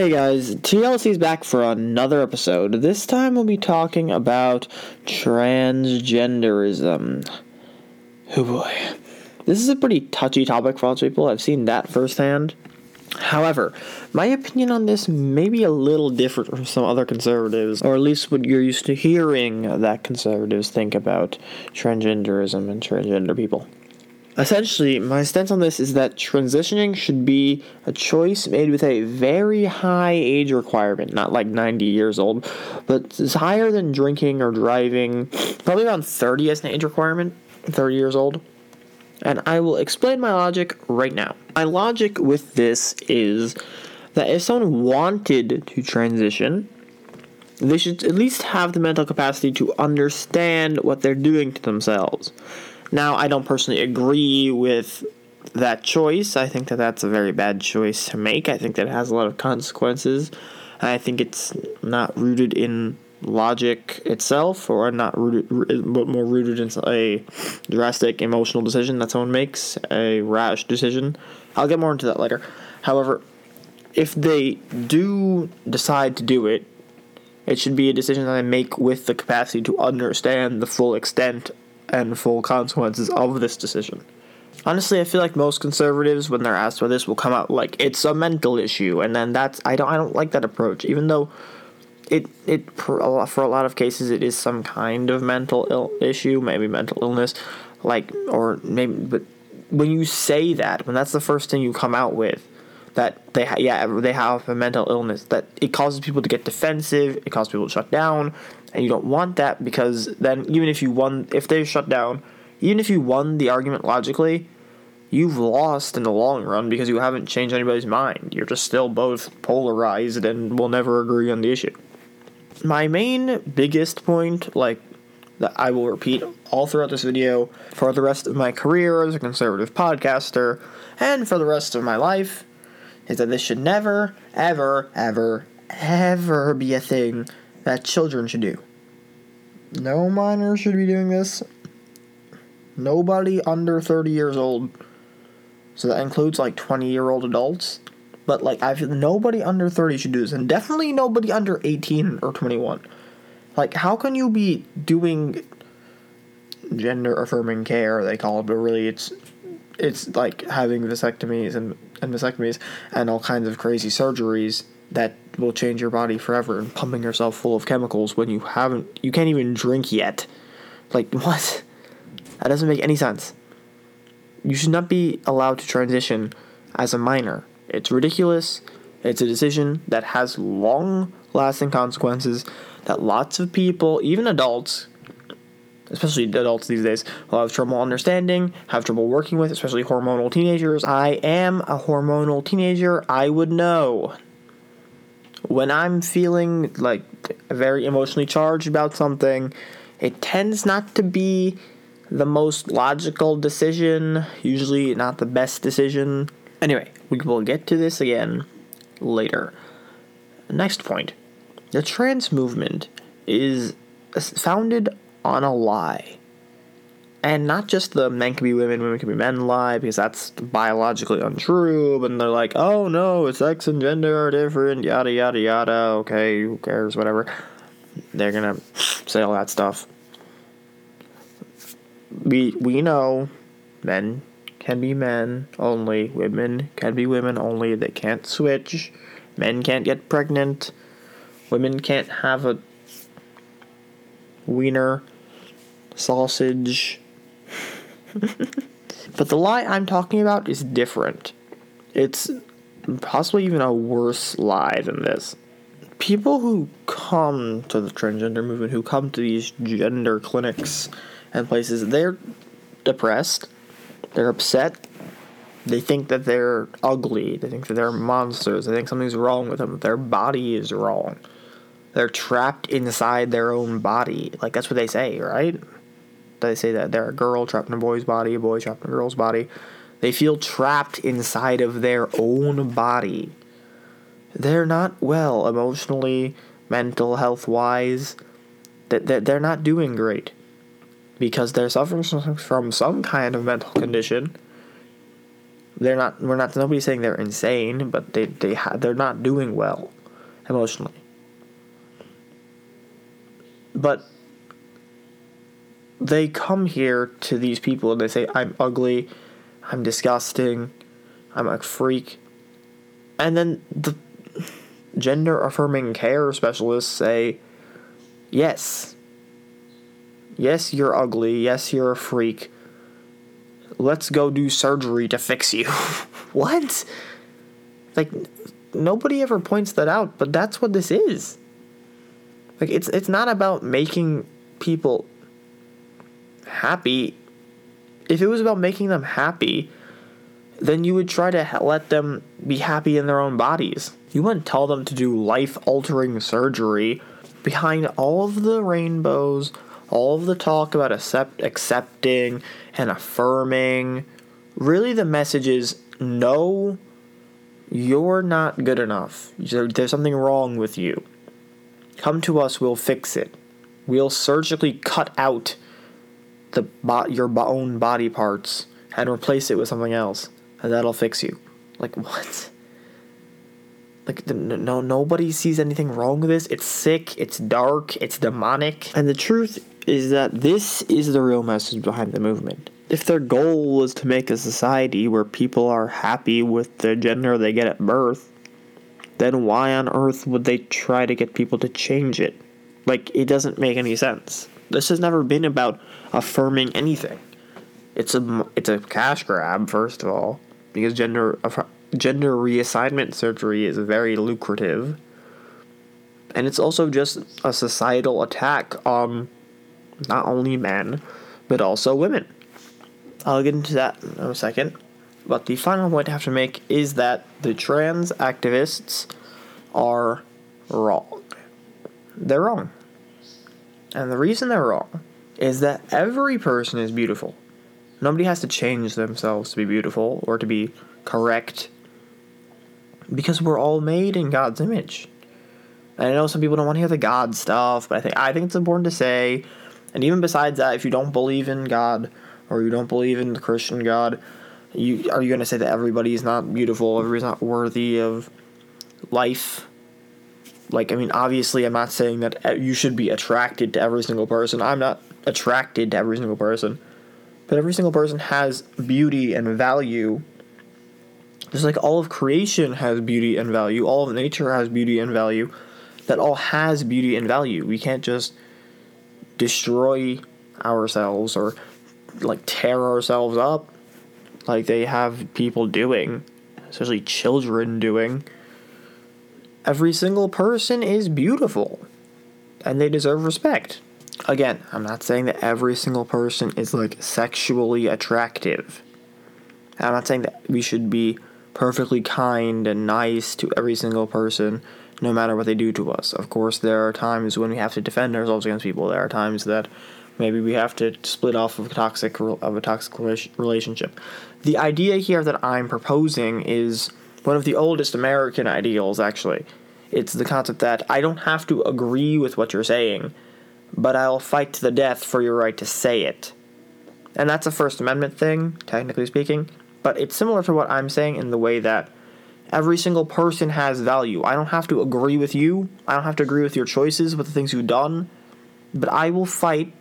Hey guys, TLC is back for another episode. This time we'll be talking about transgenderism. Oh boy. This is a pretty touchy topic for lots of people. I've seen that firsthand. However, my opinion on this may be a little different from some other conservatives, or at least what you're used to hearing that conservatives think about transgenderism and transgender people. Essentially, my stance on this is that transitioning should be a choice made with a very high age requirement, not like 90 years old, but it's higher than drinking or driving, probably around 30 as an age requirement, 30 years old. And I will explain my logic right now. My logic with this is that if someone wanted to transition, they should at least have the mental capacity to understand what they're doing to themselves. Now, I don't personally agree with that choice. I think that that's a very bad choice to make. I think that it has a lot of consequences. I think it's not rooted in logic itself, or not rooted, but more rooted in a drastic emotional decision that someone makes, a rash decision. I'll get more into that later. However, if they do decide to do it, it should be a decision that I make with the capacity to understand the full extent and full consequences of this decision. Honestly, I feel like most conservatives, when they're asked about this, will come out like it's a mental issue, and then that's I don't I don't like that approach. Even though it it for a lot, for a lot of cases it is some kind of mental Ill, issue, maybe mental illness, like or maybe but when you say that, when that's the first thing you come out with, that they ha- yeah they have a mental illness, that it causes people to get defensive, it causes people to shut down, and you don't want that because then even if you won if they shut down even if you won the argument logically you've lost in the long run because you haven't changed anybody's mind. You're just still both polarized and will never agree on the issue. My main biggest point like that I will repeat all throughout this video for the rest of my career as a conservative podcaster and for the rest of my life is that this should never, ever, ever, ever be a thing that children should do. No minor should be doing this. Nobody under 30 years old. So that includes like 20 year old adults. But like I feel nobody under 30 should do this and definitely nobody under 18 or 21. Like how can you be doing gender affirming care they call it but really it's it's like having vasectomies and, and vasectomies and all kinds of crazy surgeries that will change your body forever and pumping yourself full of chemicals when you haven't you can't even drink yet. Like what? That doesn't make any sense. You should not be allowed to transition as a minor. It's ridiculous. It's a decision that has long lasting consequences that lots of people, even adults, especially adults these days, will have trouble understanding, have trouble working with, especially hormonal teenagers. I am a hormonal teenager. I would know when I'm feeling like very emotionally charged about something, it tends not to be the most logical decision, usually not the best decision. Anyway, we will get to this again later. Next point the trans movement is founded on a lie and not just the men can be women, women can be men lie because that's biologically untrue. But they're like, oh no, sex and gender are different, yada yada yada. Okay, who cares? Whatever. They're gonna say all that stuff. We we know men can be men only, women can be women only. They can't switch. Men can't get pregnant. Women can't have a wiener, sausage, but the lie I'm talking about is different. It's possibly even a worse lie than this. People who come to the transgender movement, who come to these gender clinics and places, they're depressed, they're upset, they think that they're ugly, they think that they're monsters, they think something's wrong with them, their body is wrong. They're trapped inside their own body. Like, that's what they say, right? They say that they're a girl trapped in a boy's body, a boy trapped in a girl's body. They feel trapped inside of their own body. They're not well emotionally, mental health wise. They're not doing great because they're suffering from some kind of mental condition. they're not. We're not. Nobody's saying they're insane, but they they ha- they're not doing well emotionally. But they come here to these people and they say, "I'm ugly, I'm disgusting, I'm a freak," and then the gender affirming care specialists say, "Yes, yes, you're ugly. Yes, you're a freak." let's go do surgery to fix you. what? Like nobody ever points that out, but that's what this is. Like it's it's not about making people happy. If it was about making them happy, then you would try to let them be happy in their own bodies. You wouldn't tell them to do life altering surgery behind all of the rainbows, all of the talk about accept, accepting and affirming, really the message is no, you're not good enough. There's something wrong with you. Come to us, we'll fix it. We'll surgically cut out the your own body parts and replace it with something else, and that'll fix you. Like what? Like no, nobody sees anything wrong with this. It's sick. It's dark. It's demonic. And the truth is that this is the real message behind the movement. If their goal was to make a society where people are happy with the gender they get at birth, then why on earth would they try to get people to change it? Like, it doesn't make any sense. This has never been about affirming anything. It's a it's a cash grab, first of all, because gender gender reassignment surgery is very lucrative, and it's also just a societal attack on not only men, but also women. I'll get into that in a second. But the final point I have to make is that the trans activists are wrong. They're wrong. And the reason they're wrong is that every person is beautiful. Nobody has to change themselves to be beautiful or to be correct because we're all made in God's image. And I know some people don't want to hear the God stuff, but I think I think it's important to say and even besides that, if you don't believe in God or you don't believe in the Christian God, you are you going to say that everybody is not beautiful, everybody's not worthy of life? Like, I mean, obviously, I'm not saying that uh, you should be attracted to every single person. I'm not attracted to every single person. But every single person has beauty and value. Just like all of creation has beauty and value, all of nature has beauty and value. That all has beauty and value. We can't just destroy ourselves or like tear ourselves up like they have people doing, especially children doing. Every single person is beautiful and they deserve respect. Again, I'm not saying that every single person is like sexually attractive. I'm not saying that we should be perfectly kind and nice to every single person no matter what they do to us. Of course, there are times when we have to defend ourselves against people. There are times that maybe we have to split off of a toxic of a toxic relationship. The idea here that I'm proposing is one of the oldest American ideals actually. It's the concept that I don't have to agree with what you're saying, but I'll fight to the death for your right to say it. And that's a First Amendment thing, technically speaking, but it's similar to what I'm saying in the way that Every single person has value. I don't have to agree with you. I don't have to agree with your choices, with the things you've done. But I will fight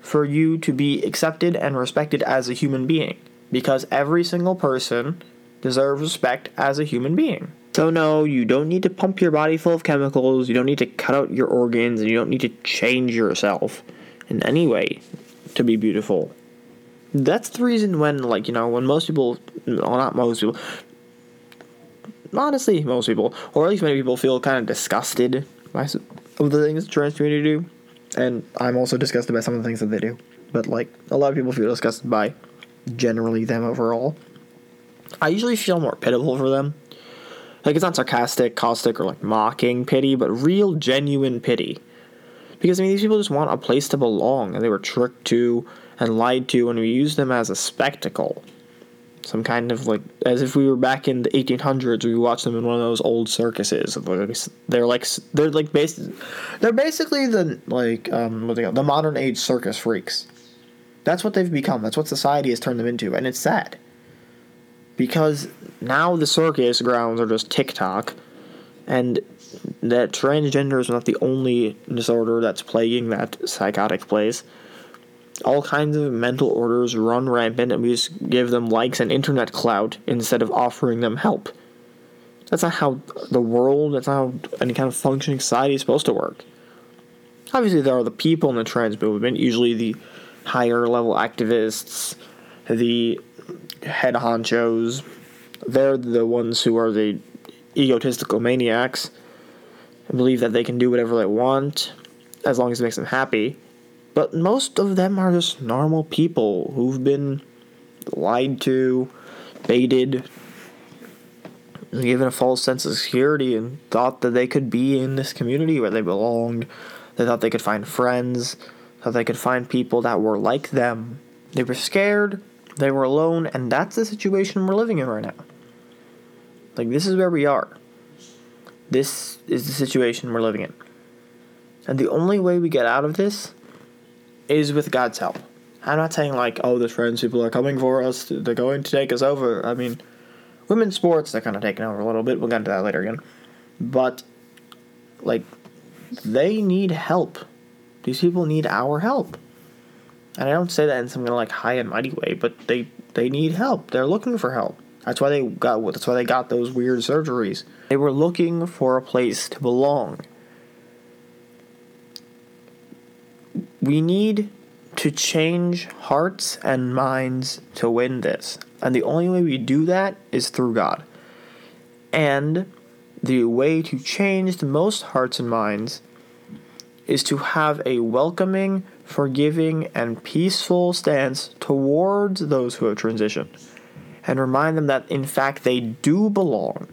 for you to be accepted and respected as a human being. Because every single person deserves respect as a human being. So, no, you don't need to pump your body full of chemicals, you don't need to cut out your organs, and you don't need to change yourself in any way to be beautiful. That's the reason when, like, you know, when most people, well, not most people, honestly, most people, or at least many people, feel kind of disgusted by some of the things the trans community do. And I'm also disgusted by some of the things that they do. But, like, a lot of people feel disgusted by generally them overall. I usually feel more pitiful for them. Like, it's not sarcastic, caustic, or like mocking pity, but real, genuine pity. Because, I mean, these people just want a place to belong, and they were tricked to and lied to, and we use them as a spectacle. Some kind of like as if we were back in the 1800s we watched them in one of those old circuses they're like they're like based they're basically the like um what they call the modern age circus freaks. That's what they've become. That's what society has turned them into and it's sad because now the circus grounds are just TikTok, and that transgender is not the only disorder that's plaguing that psychotic place. All kinds of mental orders run rampant, and we just give them likes and internet clout instead of offering them help. That's not how the world, that's not how any kind of functioning society is supposed to work. Obviously, there are the people in the trans movement, usually the higher level activists, the head honchos. They're the ones who are the egotistical maniacs and believe that they can do whatever they want as long as it makes them happy. But most of them are just normal people who've been lied to, baited, given a false sense of security, and thought that they could be in this community where they belonged. They thought they could find friends, thought they could find people that were like them. They were scared, they were alone, and that's the situation we're living in right now. Like, this is where we are. This is the situation we're living in. And the only way we get out of this is with God's help. I'm not saying, like, oh, the trans people are coming for us, they're going to take us over. I mean, women's sports, they're kind of taking over a little bit. We'll get into that later again. But, like, they need help. These people need our help. And I don't say that in some kind of like high and mighty way, but they they need help. They're looking for help. That's why they got that's why they got those weird surgeries. They were looking for a place to belong. We need to change hearts and minds to win this. And the only way we do that is through God. And the way to change the most hearts and minds is to have a welcoming, forgiving, and peaceful stance towards those who have transitioned. And remind them that, in fact, they do belong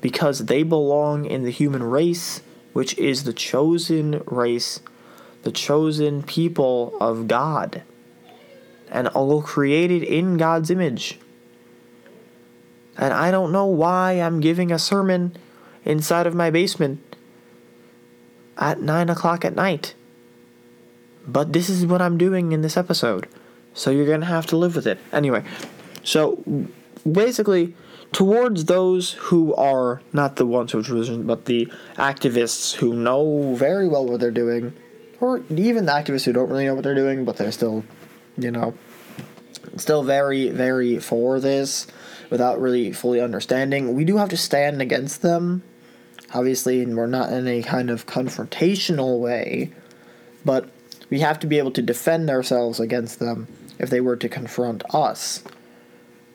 because they belong in the human race, which is the chosen race, the chosen people of God, and all created in God's image. And I don't know why I'm giving a sermon inside of my basement at 9 o'clock at night. But this is what I'm doing in this episode. So you're going to have to live with it. Anyway, so basically, towards those who are not the ones who are transitioned, but the activists who know very well what they're doing, or even the activists who don't really know what they're doing, but they're still, you know, still very, very for this without really fully understanding. We do have to stand against them obviously, and we're not in a kind of confrontational way, but we have to be able to defend ourselves against them if they were to confront us,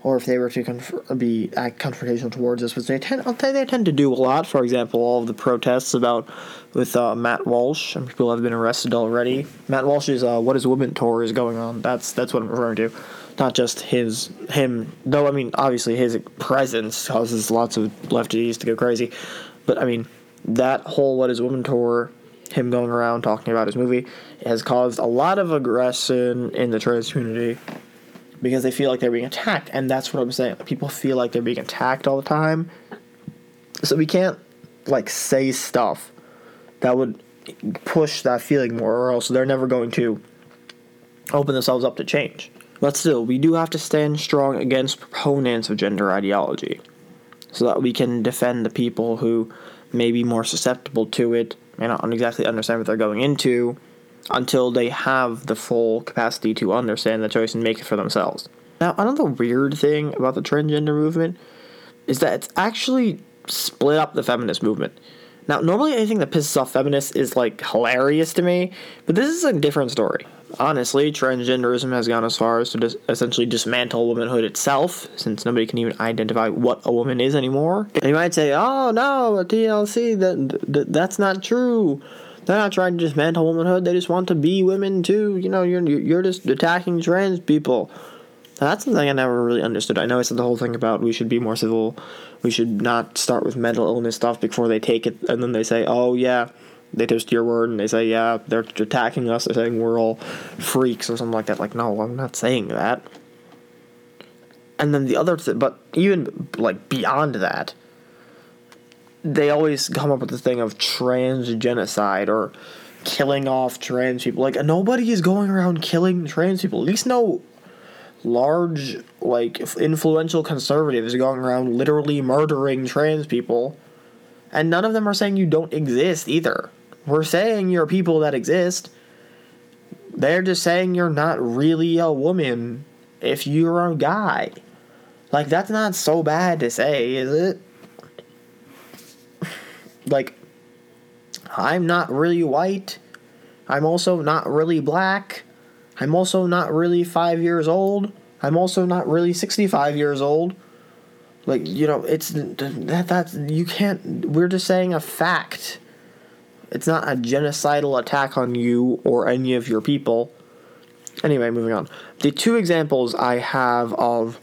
or if they were to conf- be confrontational towards us, which they tend they tend to do a lot. For example, all of the protests about with uh, Matt Walsh and people have been arrested already. Matt Walsh's uh, "What Is Woman" tour is going on. That's that's what I'm referring to not just his him though i mean obviously his presence causes lots of lefties to go crazy but I mean, that whole What Is Woman tour, him going around talking about his movie, has caused a lot of aggression in the trans community because they feel like they're being attacked. And that's what I'm saying. People feel like they're being attacked all the time. So we can't, like, say stuff that would push that feeling more, or else they're never going to open themselves up to change. But still, we do have to stand strong against proponents of gender ideology so that we can defend the people who may be more susceptible to it, may not exactly understand what they're going into, until they have the full capacity to understand the choice and make it for themselves. Now, another weird thing about the transgender movement is that it's actually split up the feminist movement. Now, normally anything that pisses off feminists is like hilarious to me, but this is a different story. Honestly, transgenderism has gone as far as to dis- essentially dismantle womanhood itself, since nobody can even identify what a woman is anymore. And you might say, "Oh no, TLC, that, that that's not true. They're not trying to dismantle womanhood. They just want to be women too. You know, you're you're just attacking trans people." That's something I never really understood. I know I said the whole thing about we should be more civil, we should not start with mental illness stuff before they take it, and then they say, "Oh yeah." They twist your word and they say, yeah, they're attacking us. They're saying we're all freaks or something like that. Like, no, I'm not saying that. And then the other, th- but even like beyond that, they always come up with the thing of trans genocide or killing off trans people. Like nobody is going around killing trans people. At least no, large, like, influential conservatives going around literally murdering trans people. And none of them are saying you don't exist either. We're saying you're people that exist. They're just saying you're not really a woman if you're a guy. Like, that's not so bad to say, is it? Like, I'm not really white. I'm also not really black. I'm also not really five years old. I'm also not really 65 years old. Like, you know, it's that that's you can't we're just saying a fact. It's not a genocidal attack on you or any of your people. Anyway, moving on. The two examples I have of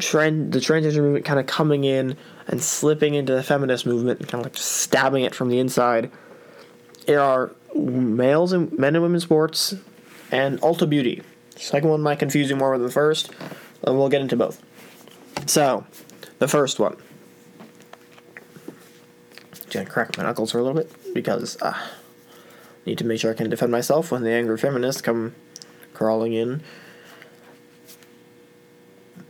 trend the transgender movement kind of coming in and slipping into the feminist movement and kind of like stabbing it from the inside. There are males and men and women sports and Ulta Beauty. Second one might confuse you more than the first, and we'll get into both. So, the first one. Gonna crack my knuckles for a little bit because uh, I need to make sure I can defend myself when the angry feminists come crawling in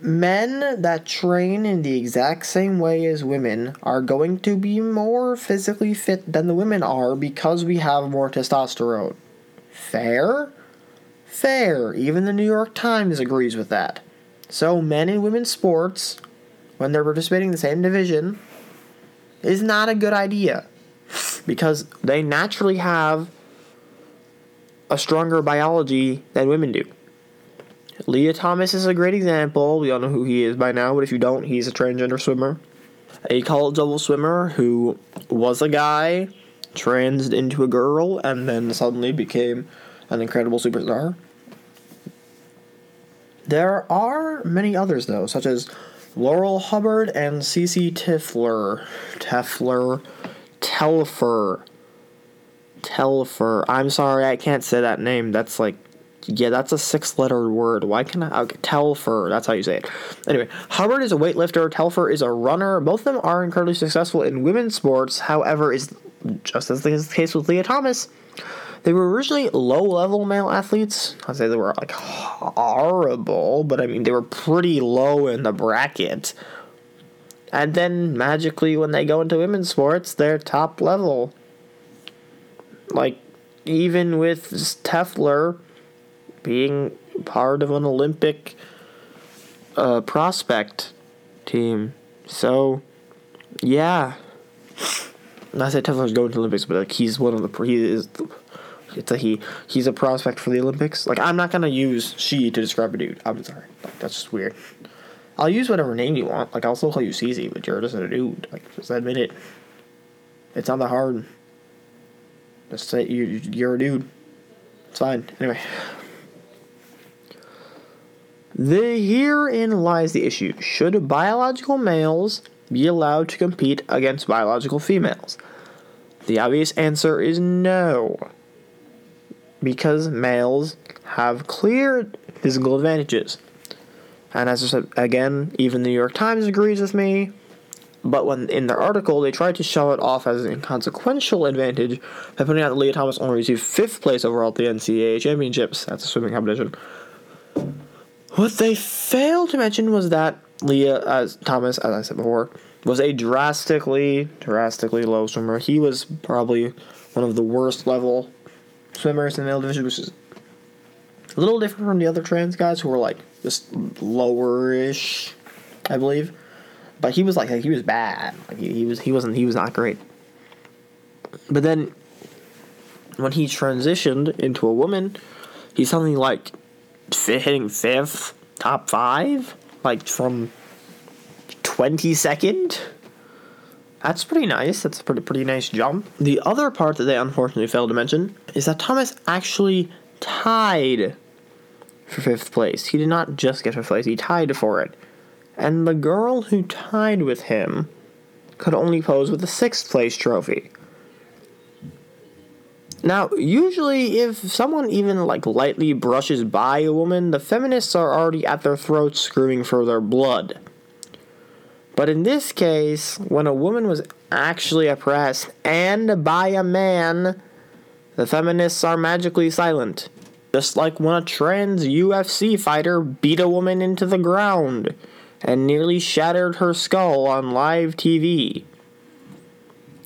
men that train in the exact same way as women are going to be more physically fit than the women are because we have more testosterone. Fair? Fair. Even the New York Times agrees with that. So, men in women's sports, when they're participating in the same division, is not a good idea because they naturally have a stronger biology than women do. Lia Thomas is a great example. We all know who he is by now, but if you don't, he's a transgender swimmer. A college level swimmer who was a guy, transed into a girl, and then suddenly became an incredible superstar. There are many others, though, such as Laurel Hubbard and Cece Tiffler. Tefler. Telfer. Telfer. I'm sorry, I can't say that name. That's like yeah, that's a six letter word. Why can I? Okay, Telfer, that's how you say it. Anyway, Hubbard is a weightlifter, Telfer is a runner. Both of them are incredibly successful in women's sports. However, is just as is the case with Lia Thomas, they were originally low level male athletes. I'd say they were like horrible, but I mean, they were pretty low in the bracket. And then magically, when they go into women's sports, they're top level. Like, even with Tefler being part of an Olympic uh, prospect team. So, yeah. Not say Tefler's going to Olympics, but like he's one of the he is. It's a he. He's a prospect for the Olympics. Like I'm not gonna use she to describe a dude. I'm sorry. Like, that's just weird. I'll use whatever name you want. Like I'll still call you Cece, but you're just a dude. Like just admit it. It's not that hard. Just say you you're a dude. It's fine. Anyway. The, herein lies the issue. Should biological males be allowed to compete against biological females? The obvious answer is no. Because males have clear physical advantages. And as I said, again, even the New York Times agrees with me. But when in their article, they tried to show it off as an inconsequential advantage by pointing out that Lia Thomas only received fifth place overall at the NCAA championships. That's a swimming competition. What they failed to mention was that Lia as Thomas, as I said before, was a drastically, drastically low swimmer. He was probably one of the worst level swimmers in the male division, which is a little different from the other trans guys who were like just lower-ish, I believe. But he was like, he was bad. Like he, he was he wasn't he was not great. But then when he transitioned into a woman, he's something like hitting fifth, top five, like from 22nd. That's pretty nice. That's a pretty pretty nice jump. The other part that they unfortunately failed to mention is that Thomas actually tied for fifth place. He did not just get fifth place, he tied for it. And the girl who tied with him could only pose with a sixth place trophy. Now, usually, if someone even like lightly brushes by a woman, the feminists are already at their throats screaming for their blood. But in this case, when a woman was actually oppressed and by a man, the feminists are magically silent. Just like when a trans UFC fighter beat a woman into the ground and nearly shattered her skull on live TV.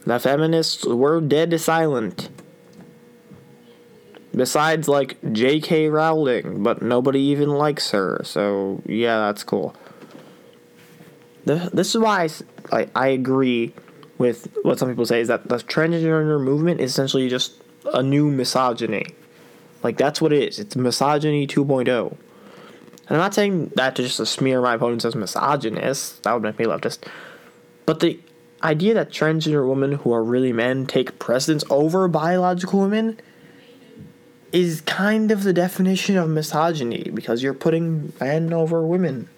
The feminists were dead silent. Besides, like, J.K. Rowling, but nobody even likes her, so yeah, that's cool. This is why I, I, I agree with what some people say is that the transgender movement is essentially just a new misogyny. Like, that's what it is. It's misogyny 2.0. And I'm not saying that to just smear my opponents as misogynists. That would make me leftist. But the idea that transgender women who are really men take precedence over biological women is kind of the definition of misogyny because you're putting men over women.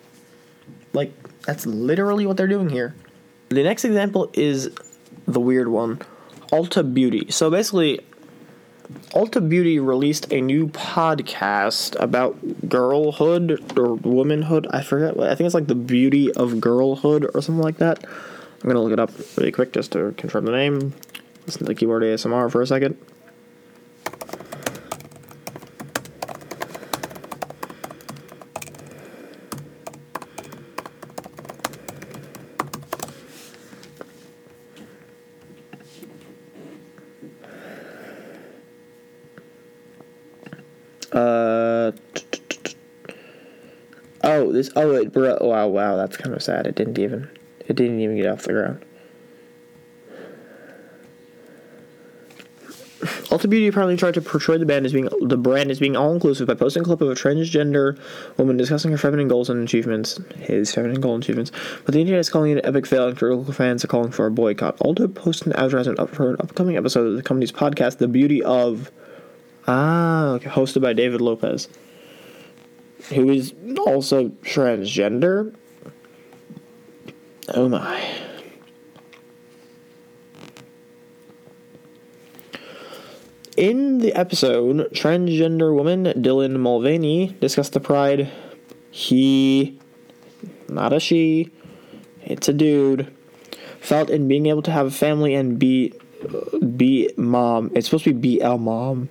Like, that's literally what they're doing here. The next example is the weird one Ulta Beauty. So basically, Ulta Beauty released a new podcast about girlhood or womanhood. I forget. I think it's like the beauty of girlhood or something like that. I'm gonna look it up really quick just to confirm the name. Listen to the keyboard ASMR for a second. Uh. Oh, Oh. Wow, wow. That's kind of sad. It didn't even. It didn't even get off the ground. Ulta Beauty apparently tried to portray the band as being the brand as being all inclusive by posting a clip of a transgender woman discussing her feminine goals and achievements, his feminine goals and achievements. But the internet is calling it an epic fail, and critical fans are calling for a boycott. Ulta posted an advertisement for an upcoming episode of the company's podcast, The Beauty of, ah, okay, hosted by David Lopez, who is also transgender. Oh my. In the episode, transgender woman Dylan Mulvaney discussed the pride he, not a she, it's a dude, felt in being able to have a family and be be mom. It's supposed to be BL mom.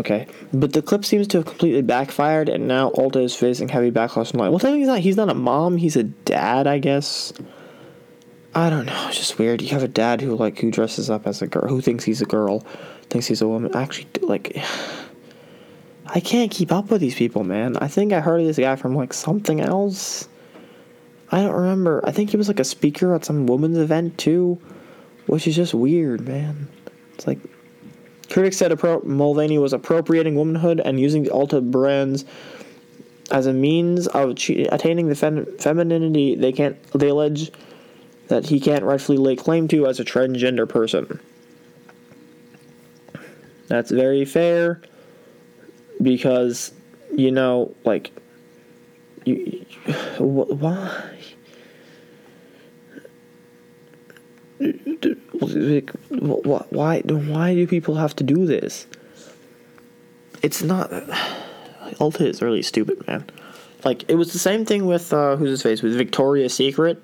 Okay, but the clip seems to have completely backfired, and now Ulta is facing heavy backlash online. Well, technically, he's not. He's not a mom. He's a dad, I guess. I don't know. It's just weird. You have a dad who like who dresses up as a girl, who thinks he's a girl, thinks he's a woman. Actually, like, I can't keep up with these people, man. I think I heard of this guy from like something else. I don't remember. I think he was like a speaker at some women's event too, which is just weird, man. It's like critics said Appro- Mulvaney was appropriating womanhood and using the Ulta brands as a means of che- attaining the fem- femininity they can't. They allege that he can't rightfully lay claim to as a transgender person. That's very fair because, you know, like, you, why? Why? Why do people have to do this? It's not. Ulta is really stupid, man. Like it was the same thing with uh, who's his face with Victoria's Secret,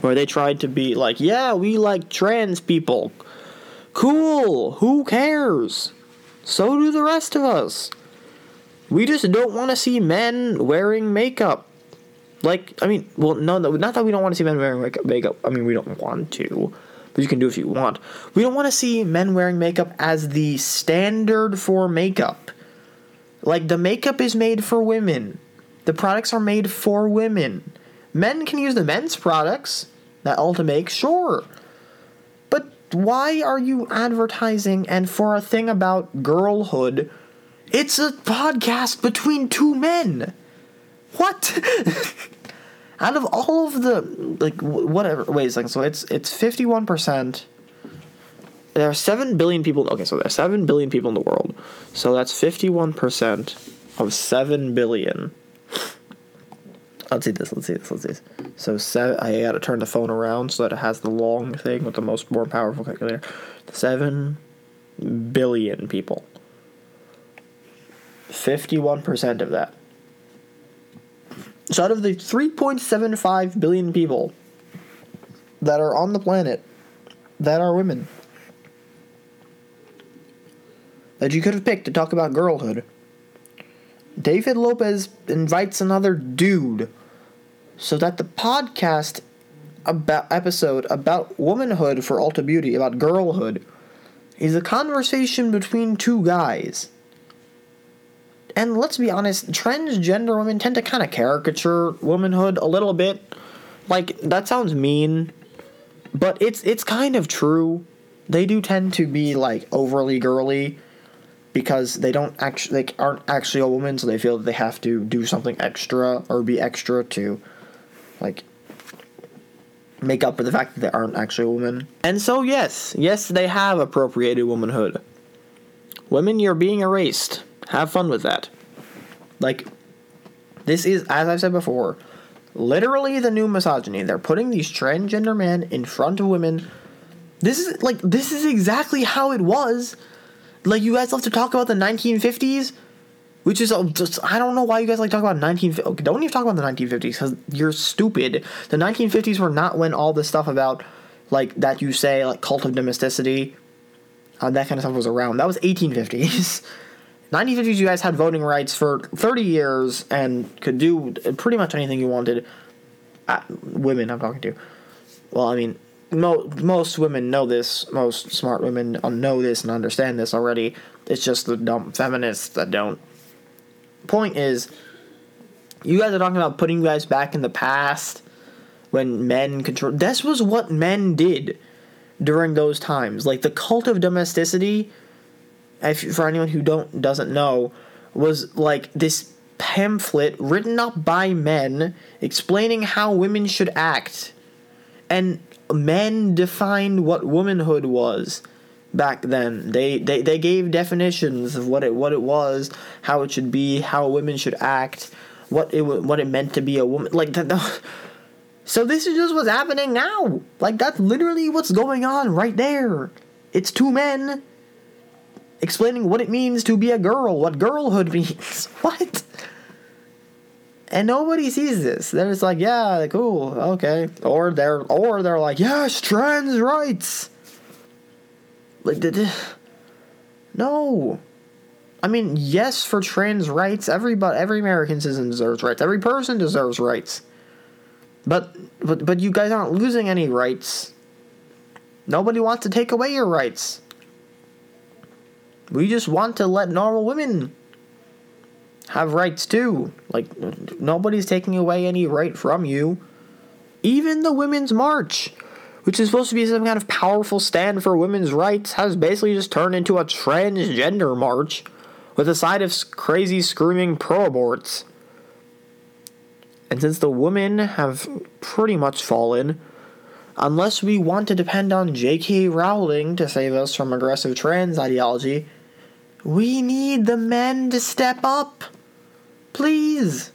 where they tried to be like, yeah, we like trans people. Cool. Who cares? So do the rest of us. We just don't want to see men wearing makeup. Like, I mean, well, no, no, not that we don't want to see men wearing makeup. I mean, we don't want to, but you can do if you want. We don't want to see men wearing makeup as the standard for makeup. Like, the makeup is made for women, the products are made for women. Men can use the men's products that Ulta makes, sure But why are you advertising and for a thing about girlhood? It's a podcast between two men. What? Out of all of the like whatever wait a second, so it's it's fifty one percent. There are seven billion people okay, so there are seven billion people in the world. So that's fifty one percent of seven billion Let's see this. Let's see this. Let's see this. So seven. I got to turn the phone around so that it has the long thing with the most more powerful calculator. Seven billion people. Fifty-one percent of that. So out of the three point seven five billion people that are on the planet, that are women, that you could have picked to talk about girlhood, David Lopez invites another dude so that the podcast about episode about womanhood for Ulta Beauty, about girlhood, is a conversation between two guys. And let's be honest, transgender women tend to kind of caricature womanhood a little bit. Like that sounds mean, but it's it's kind of true. They do tend to be like overly girly because they don't actually they aren't actually a woman, so they feel that they have to do something extra or be extra to like make up for the fact that they aren't actually a woman. And so yes, yes, they have appropriated womanhood. Women, you're being erased. Have fun with that. Like this is as I've said before, literally the new misogyny. They're putting these transgender men in front of women. This is like this is exactly how it was like you guys love to talk about the 1950s, which is just I don't know why you guys like talk about 19. Okay, don't even talk about the 1950s because you're stupid. The 1950s were not when all this stuff about like that you say like cult of domesticity, uh, that kind of stuff was around. That was 1850s. 1950s, you guys had voting rights for 30 years and could do pretty much anything you wanted. Uh, women, I'm talking to. Well, I mean, mo- most women know this. Most smart women know this and understand this already. It's just the dumb feminists that don't. Point is, you guys are talking about putting you guys back in the past when men control. This was what men did during those times. Like the cult of domesticity. If, for anyone who don't doesn't know, was like this pamphlet written up by men explaining how women should act. And men defined what womanhood was back then. They, they they gave definitions of what it what it was, how it should be, how women should act, what it what it meant to be a woman. Like that. So this is just what's happening now. Like that's literally what's going on right there. It's two men explaining what it means to be a girl, what girlhood means. What? and nobody sees this. They're just like, yeah, cool, okay, or they're or they're like, yes, trans rights. Like, did no. I mean, yes, for trans rights, everybody, every American citizen deserves rights. Every person deserves rights. But but but you guys aren't losing any rights. Nobody wants to take away your rights. We just want to let normal women have rights too. Like, nobody's taking away any right from you. Even the Women's March, which is supposed to be some kind of powerful stand for women's rights, has basically just turned into a transgender march with a side of crazy screaming pro aborts. And since the women have pretty much fallen, unless we want to depend on J.K. Rowling to save us from aggressive trans ideology, we need the men to step up. Please.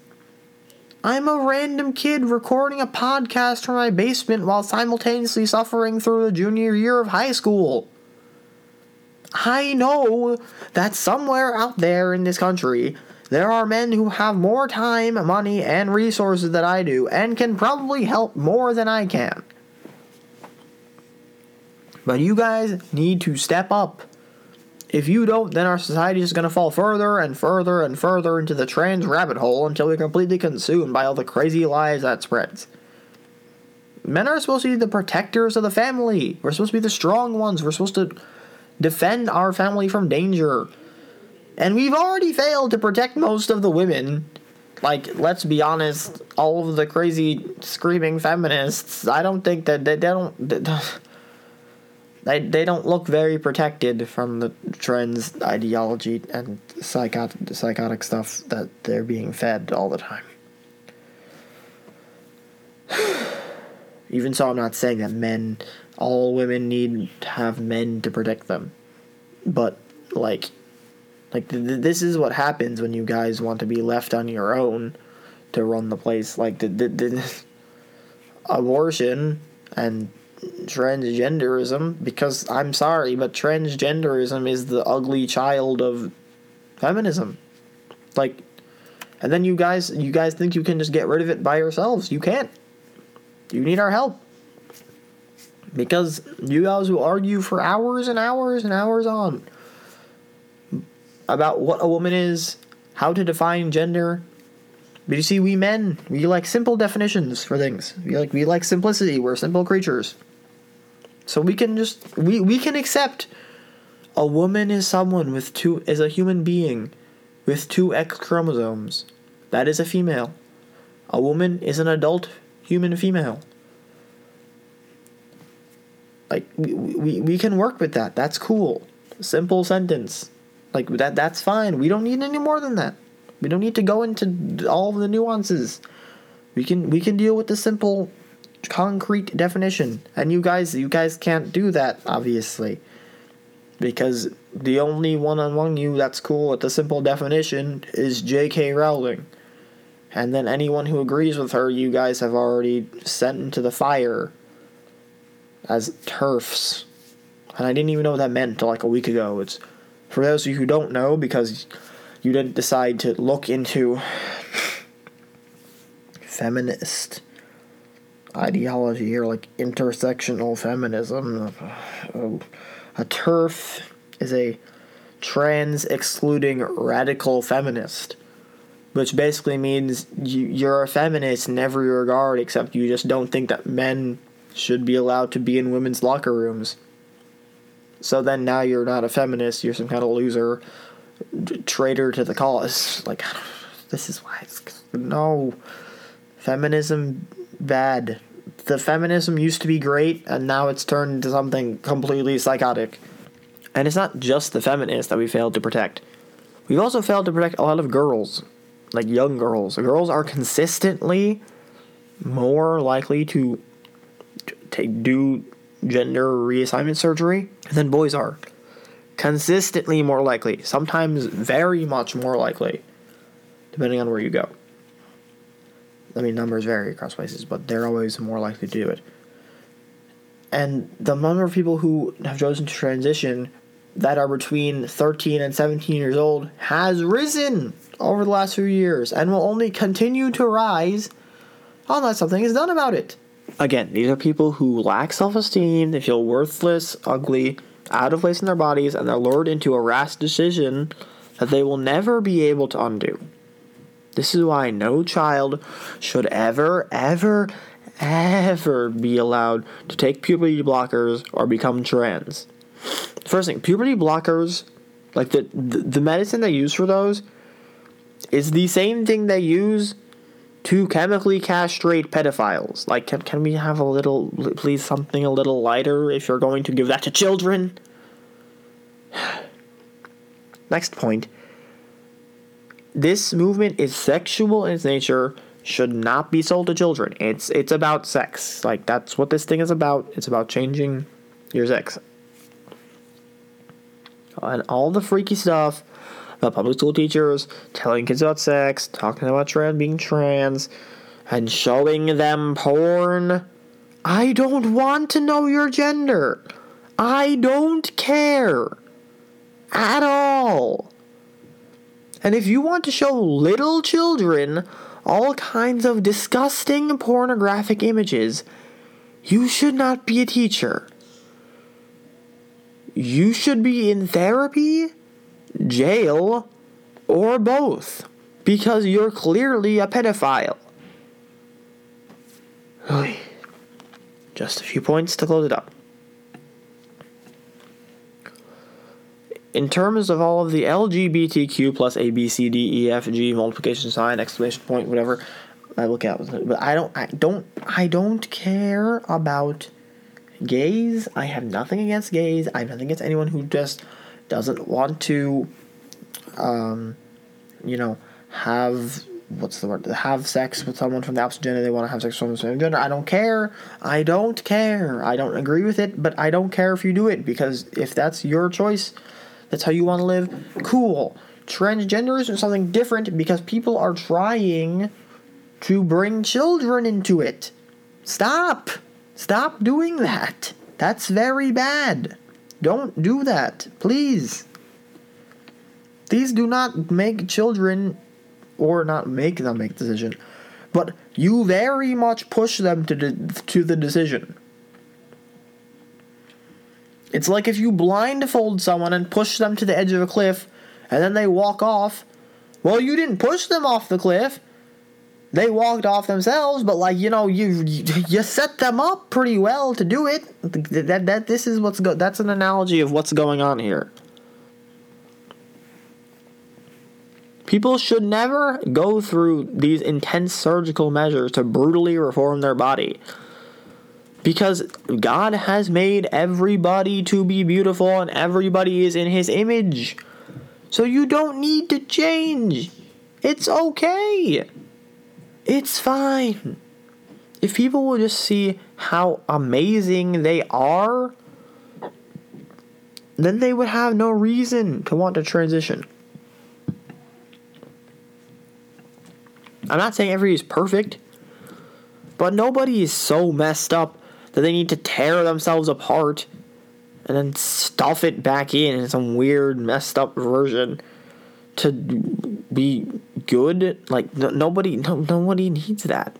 I'm a random kid recording a podcast from my basement while simultaneously suffering through the junior year of high school. I know that somewhere out there in this country, there are men who have more time, money, and resources than I do, and can probably help more than I can. But you guys need to step up. If you don't, then our society is going to fall further and further and further into the trans rabbit hole until we're completely consumed by all the crazy lies that spreads. Men are supposed to be the protectors of the family. We're supposed to be the strong ones. We're supposed to defend our family from danger. And we've already failed to protect most of the women. Like, let's be honest, all of the crazy screaming feminists, I don't think that they, they don't. They, they, they don't look very protected from the trends, ideology, and psychotic, psychotic stuff that they're being fed all the time. Even so, I'm not saying that men, all women need to have men to protect them. But, like, like th- th- this is what happens when you guys want to be left on your own to run the place. Like, the abortion and transgenderism because I'm sorry, but transgenderism is the ugly child of feminism. Like and then you guys you guys think you can just get rid of it by yourselves. You can't. You need our help. Because you guys will argue for hours and hours and hours on about what a woman is, how to define gender. But you see, we men, we like simple definitions for things. We like we like simplicity. We're simple creatures. So we can just we, we can accept a woman is someone with two is a human being with two X chromosomes. That is a female. A woman is an adult human female. Like we, we, we can work with that. That's cool. Simple sentence. Like that that's fine. We don't need any more than that. We don't need to go into all the nuances. We can we can deal with the simple concrete definition. And you guys you guys can't do that obviously. Because the only one among you that's cool with the simple definition is J.K. Rowling. And then anyone who agrees with her, you guys have already sent into the fire as TERFs. And I didn't even know what that meant until like a week ago. It's for those of you who don't know, because you didn't decide to look into feminist ideology or like intersectional feminism. A TERF is a trans excluding radical feminist, which basically means you, you're a feminist in every regard except you just don't think that men should be allowed to be in women's locker rooms. So then now you're not a feminist, you're some kind of loser, traitor to the cause. Like, this is why it's. No. Feminism, bad. The feminism used to be great, and now it's turned into something completely psychotic. And it's not just the feminists that we failed to protect. We've also failed to protect a lot of girls, like young girls. Girls are consistently more likely to take do gender reassignment surgery than boys are. Consistently more likely, sometimes very much more likely, depending on where you go. I mean, numbers vary across places, but they're always more likely to do it. And the number of people who have chosen to transition that are between 13 and 17 years old has risen over the last few years and will only continue to rise unless something is done about it. Again, these are people who lack self esteem, they feel worthless, ugly, out of place in their bodies, and they're lured into a rash decision that they will never be able to undo. This is why no child should ever, ever, ever be allowed to take puberty blockers or become trans. First thing, puberty blockers, like the, the, the medicine they use for those, is the same thing they use to chemically castrate pedophiles. Like, can, can we have a little, please, something a little lighter if you're going to give that to children? Next point. This movement is sexual in its nature, should not be sold to children. It's it's about sex. Like that's what this thing is about. It's about changing your sex. And all the freaky stuff about public school teachers telling kids about sex, talking about trans being trans, and showing them porn. I don't want to know your gender. I don't care. At all. And if you want to show little children all kinds of disgusting pornographic images, you should not be a teacher. You should be in therapy jail, or both, because you're clearly a pedophile. Just a few points to close it up. In terms of all of the LGBTQ plus A B C D E F G multiplication sign exclamation point whatever I look at, but I don't I don't I don't care about gays. I have nothing against gays. I have nothing against anyone who just doesn't want to, um, you know, have what's the word? Have sex with someone from the opposite gender. They want to have sex with someone from the same gender. I don't care. I don't care. I don't agree with it, but I don't care if you do it because if that's your choice, that's how you want to live. Cool. Transgender is something different because people are trying to bring children into it. Stop. Stop doing that. That's very bad. Don't do that, please. These do not make children, or not make them make decision, but you very much push them to de- to the decision. It's like if you blindfold someone and push them to the edge of a cliff, and then they walk off. Well, you didn't push them off the cliff. They walked off themselves, but like you know, you you set them up pretty well to do it. That that this is what's go. That's an analogy of what's going on here. People should never go through these intense surgical measures to brutally reform their body. Because God has made everybody to be beautiful and everybody is in His image. So you don't need to change. It's okay. It's fine. If people will just see how amazing they are, then they would have no reason to want to transition. I'm not saying everybody is perfect, but nobody is so messed up that they need to tear themselves apart and then stuff it back in in some weird messed up version to be good. Like no, nobody, no, nobody needs that.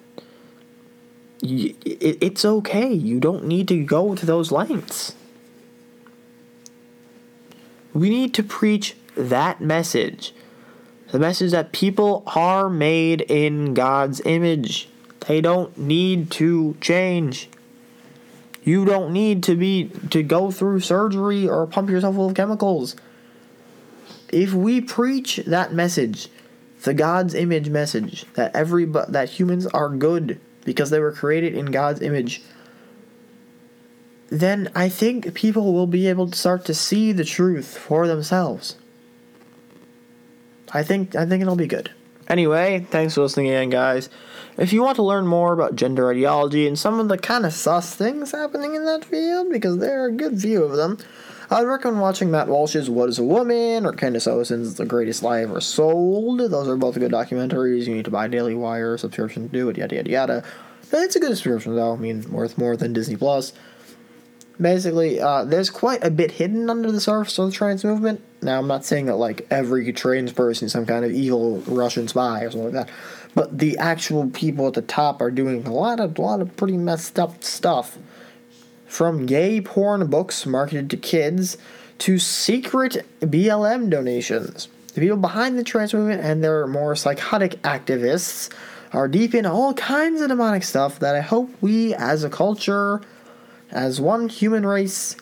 It, it's okay. You don't need to go to those lengths. We need to preach that message the message that people are made in God's image. They don't need to change. You don't need to be to go through surgery or pump yourself full of chemicals. If we preach that message, the God's image message that every that humans are good because they were created in God's image, then I think people will be able to start to see the truth for themselves. I think I think it'll be good. Anyway, thanks for listening again, guys. If you want to learn more about gender ideology and some of the kind of sus things happening in that field, because there are a good few of them, I'd recommend watching Matt Walsh's What is a Woman or Candace Owens's The Greatest Lie Ever Sold. Those are both good documentaries. You need to buy Daily Wire subscription to do it, yada yada yada. It's a good subscription though, I mean worth more than Disney Plus basically, uh, there's quite a bit hidden under the surface of the trans movement. Now, I'm not saying that like every trans person is some kind of evil Russian spy or something like that, but the actual people at the top are doing a lot of a lot of pretty messed up stuff. From gay porn books marketed to kids to secret BLM donations. The people behind the trans movement and their more psychotic activists are deep in all kinds of demonic stuff that I hope we as a culture as one human race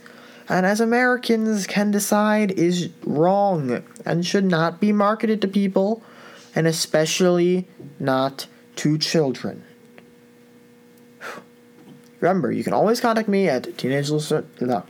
and as Americans can decide is wrong and should not be marketed to people, and especially not to children. Remember, you can always contact me at teenage no,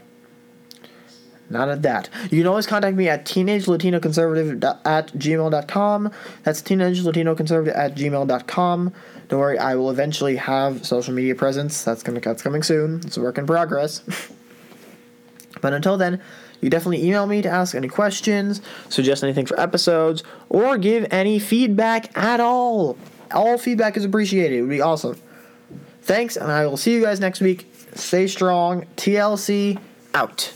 not at that. You can always contact me at teenage latino conservative at gmail.com. That's teenage latino conservative at gmail.com. Don't worry, I will eventually have social media presence. That's gonna that's coming soon. It's a work in progress. but until then, you definitely email me to ask any questions, suggest anything for episodes, or give any feedback at all. All feedback is appreciated. It would be awesome. Thanks, and I will see you guys next week. Stay strong. TLC out.